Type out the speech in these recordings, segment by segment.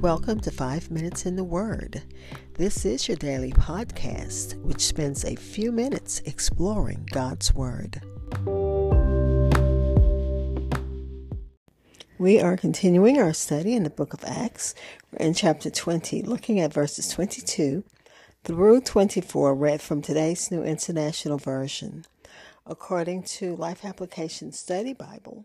welcome to Five Minutes in the Word. This is your daily podcast, which spends a few minutes exploring God's Word. We are continuing our study in the book of Acts. In chapter 20, looking at verses 22 through 24, read from today's New International Version. According to Life Application Study Bible,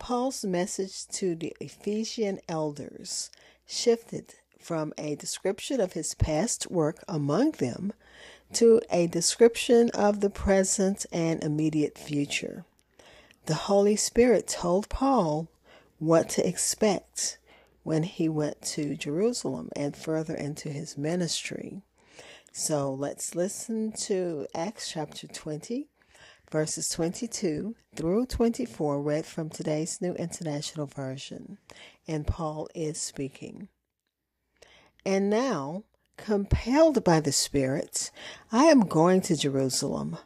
Paul's message to the Ephesian elders shifted from a description of his past work among them to a description of the present and immediate future. The Holy Spirit told Paul what to expect when he went to Jerusalem and further into his ministry. So let's listen to Acts chapter 20, verses 22 through 24, read from today's New International Version. And Paul is speaking. And now, compelled by the Spirit, I am going to Jerusalem,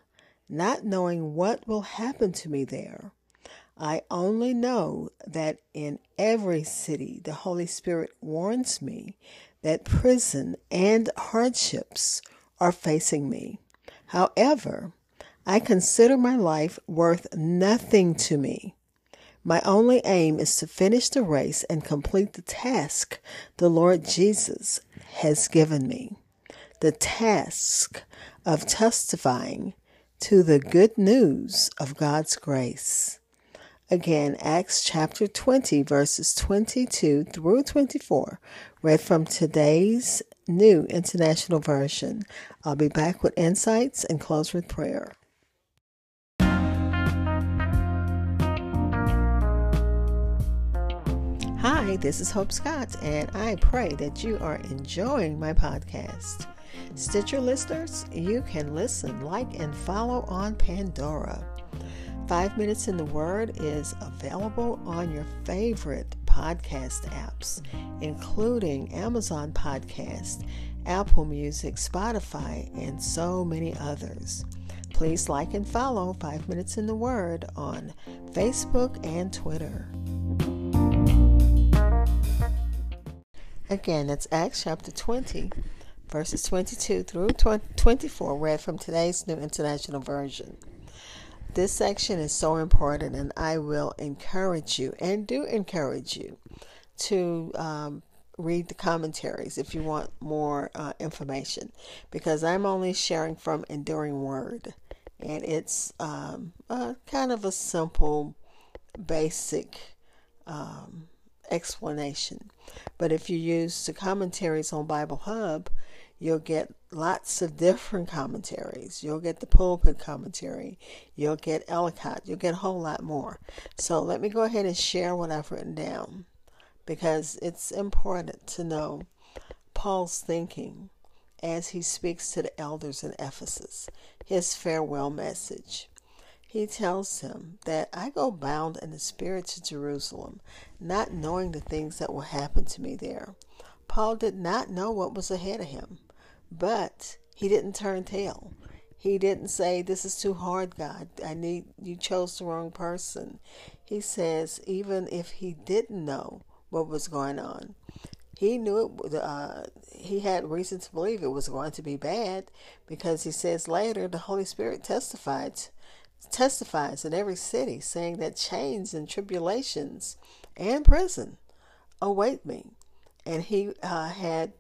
not knowing what will happen to me there. I only know that in every city the Holy Spirit warns me that prison and hardships are facing me. However, I consider my life worth nothing to me. My only aim is to finish the race and complete the task the Lord Jesus has given me the task of testifying to the good news of God's grace. Again, Acts chapter 20, verses 22 through 24, read from today's New International Version. I'll be back with insights and close with prayer. Hi, this is Hope Scott, and I pray that you are enjoying my podcast. Stitcher listeners, you can listen, like, and follow on Pandora. Five Minutes in the Word is available on your favorite podcast apps, including Amazon Podcast, Apple Music, Spotify, and so many others. Please like and follow Five Minutes in the Word on Facebook and Twitter. Again, that's Acts chapter 20, verses 22 through 24, read from today's New International Version. This section is so important, and I will encourage you and do encourage you to um, read the commentaries if you want more uh, information because I'm only sharing from Enduring Word, and it's um, kind of a simple, basic. Um, explanation. But if you use the commentaries on Bible Hub, you'll get lots of different commentaries. You'll get the pulpit commentary. You'll get Ellicott. You'll get a whole lot more. So let me go ahead and share what I've written down because it's important to know Paul's thinking as he speaks to the elders in Ephesus, his farewell message he tells him that I go bound in the spirit to Jerusalem, not knowing the things that will happen to me there. Paul did not know what was ahead of him, but he didn't turn tail. He didn't say, This is too hard, God. I need you chose the wrong person. He says, even if he didn't know what was going on, he knew it. Uh, he had reason to believe it was going to be bad because he says later the Holy Spirit testified testifies in every city, saying that chains and tribulations and prison await me. And he uh, had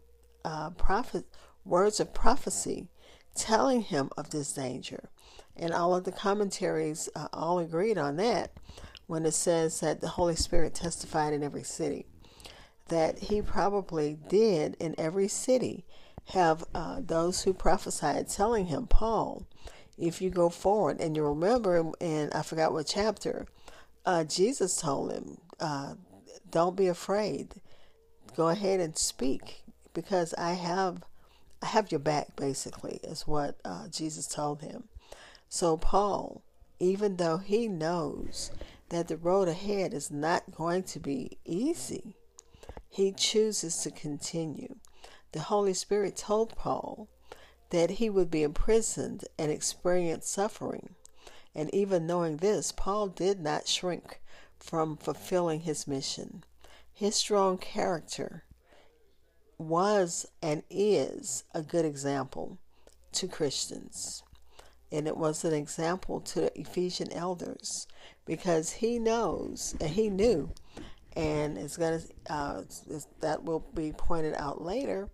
uh, prophet words of prophecy telling him of this danger. And all of the commentaries uh, all agreed on that when it says that the Holy Spirit testified in every city. That he probably did in every city have uh, those who prophesied telling him, Paul, if you go forward. And you remember, and I forgot what chapter, uh, Jesus told him, uh, "Don't be afraid. Go ahead and speak, because I have, I have your back." Basically, is what uh, Jesus told him. So Paul, even though he knows that the road ahead is not going to be easy, he chooses to continue. The Holy Spirit told Paul that he would be imprisoned and experience suffering. And even knowing this, Paul did not shrink from fulfilling his mission. His strong character was and is a good example to Christians. And it was an example to the Ephesian elders because he knows and he knew, and it's going to, uh, that will be pointed out later,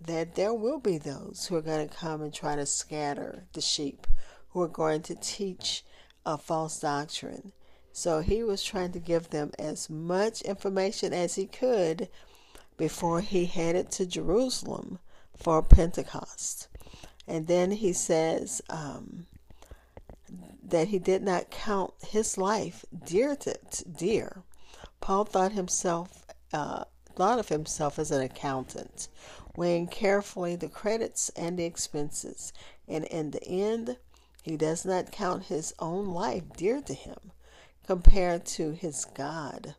that there will be those who are going to come and try to scatter the sheep, who are going to teach a false doctrine. So he was trying to give them as much information as he could before he headed to Jerusalem for Pentecost. And then he says um, that he did not count his life dear to, dear. Paul thought himself uh, thought of himself as an accountant, weighing carefully the credits and the expenses, and in the end, he does not count his own life dear to him compared to his God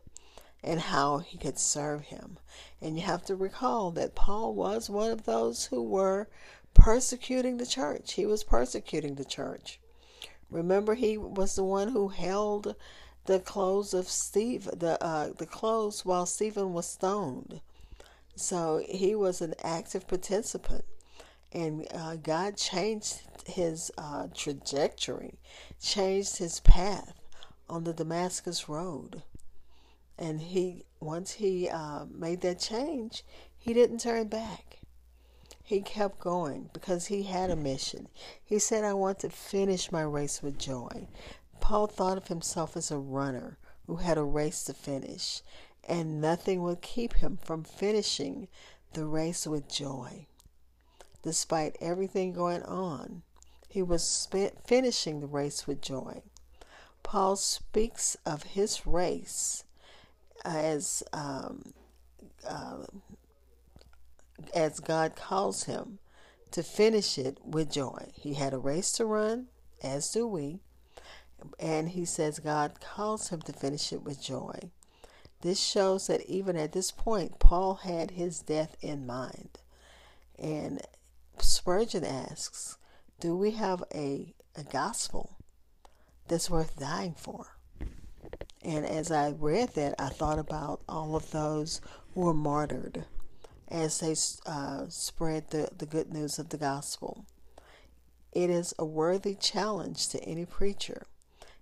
and how he could serve him. And you have to recall that Paul was one of those who were persecuting the church. He was persecuting the church. Remember, he was the one who held the clothes of Steve, the uh, the clothes while Stephen was stoned. So he was an active participant, and uh, God changed his uh, trajectory, changed his path on the Damascus road and he once he uh, made that change, he didn't turn back. He kept going because he had a mission. He said, "I want to finish my race with joy." Paul thought of himself as a runner who had a race to finish, and nothing would keep him from finishing the race with joy. Despite everything going on, he was finishing the race with joy. Paul speaks of his race as um, uh, as God calls him to finish it with joy. He had a race to run, as do we, and he says God calls him to finish it with joy. This shows that even at this point, Paul had his death in mind. And Spurgeon asks, Do we have a, a gospel that's worth dying for? And as I read that, I thought about all of those who were martyred as they uh, spread the, the good news of the gospel. It is a worthy challenge to any preacher.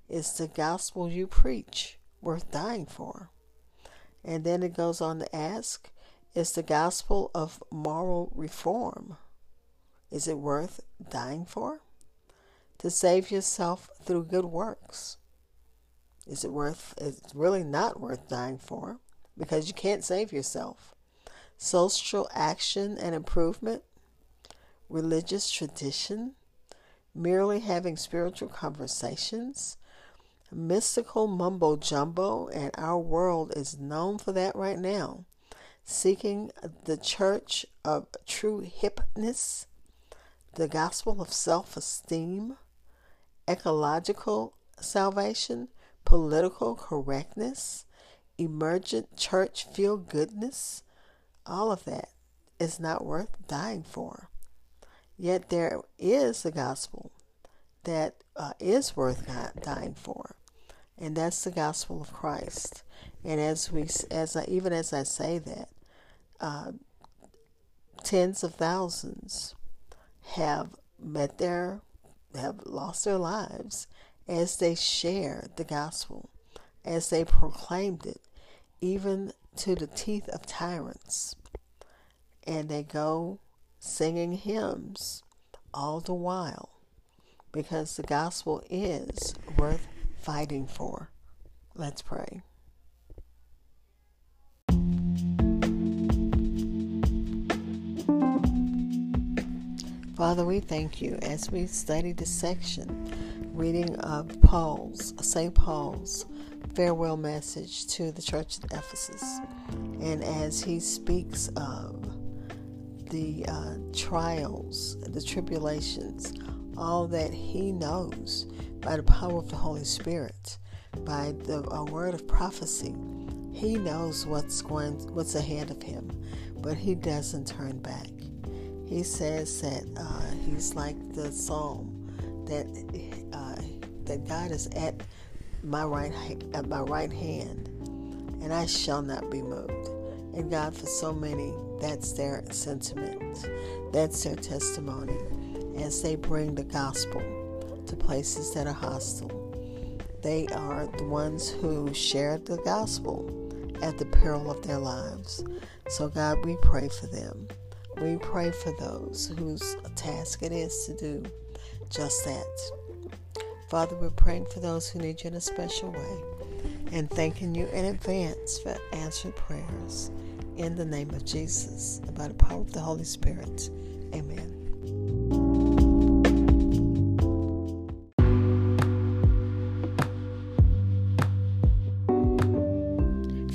Is the gospel you preach worth dying for? And then it goes on to ask, is the gospel of moral reform, is it worth dying for? To save yourself through good works. Is it worth, it's really not worth dying for because you can't save yourself. Social action and improvement, religious tradition, merely having spiritual conversations, mystical mumbo jumbo, and our world is known for that right now. Seeking the church of true hipness, the gospel of self esteem, ecological salvation, political correctness, emergent church feel goodness, all of that is not worth dying for. Yet there is a gospel that uh, is worth dying for, and that's the gospel of Christ. And as we, as I, even as I say that, uh, tens of thousands have met their, have lost their lives as they shared the gospel, as they proclaimed it, even to the teeth of tyrants. And they go singing hymns all the while because the gospel is worth fighting for. Let's pray. Father, we thank you as we study this section reading of Paul's, St. Paul's farewell message to the church at Ephesus. And as he speaks of the uh, trials, the tribulations, all that he knows by the power of the Holy Spirit, by the word of prophecy, he knows what's going, what's ahead of him, but he doesn't turn back. He says that uh, he's like the psalm that uh, that God is at my right at my right hand, and I shall not be moved. And God, for so many, that's their sentiment, that's their testimony as they bring the gospel to places that are hostile. They are the ones who shared the gospel at the peril of their lives. So, God, we pray for them. We pray for those whose task it is to do just that. Father, we're praying for those who need you in a special way and thanking you in advance for answered prayers. In the name of Jesus, and by the power of the Holy Spirit. Amen.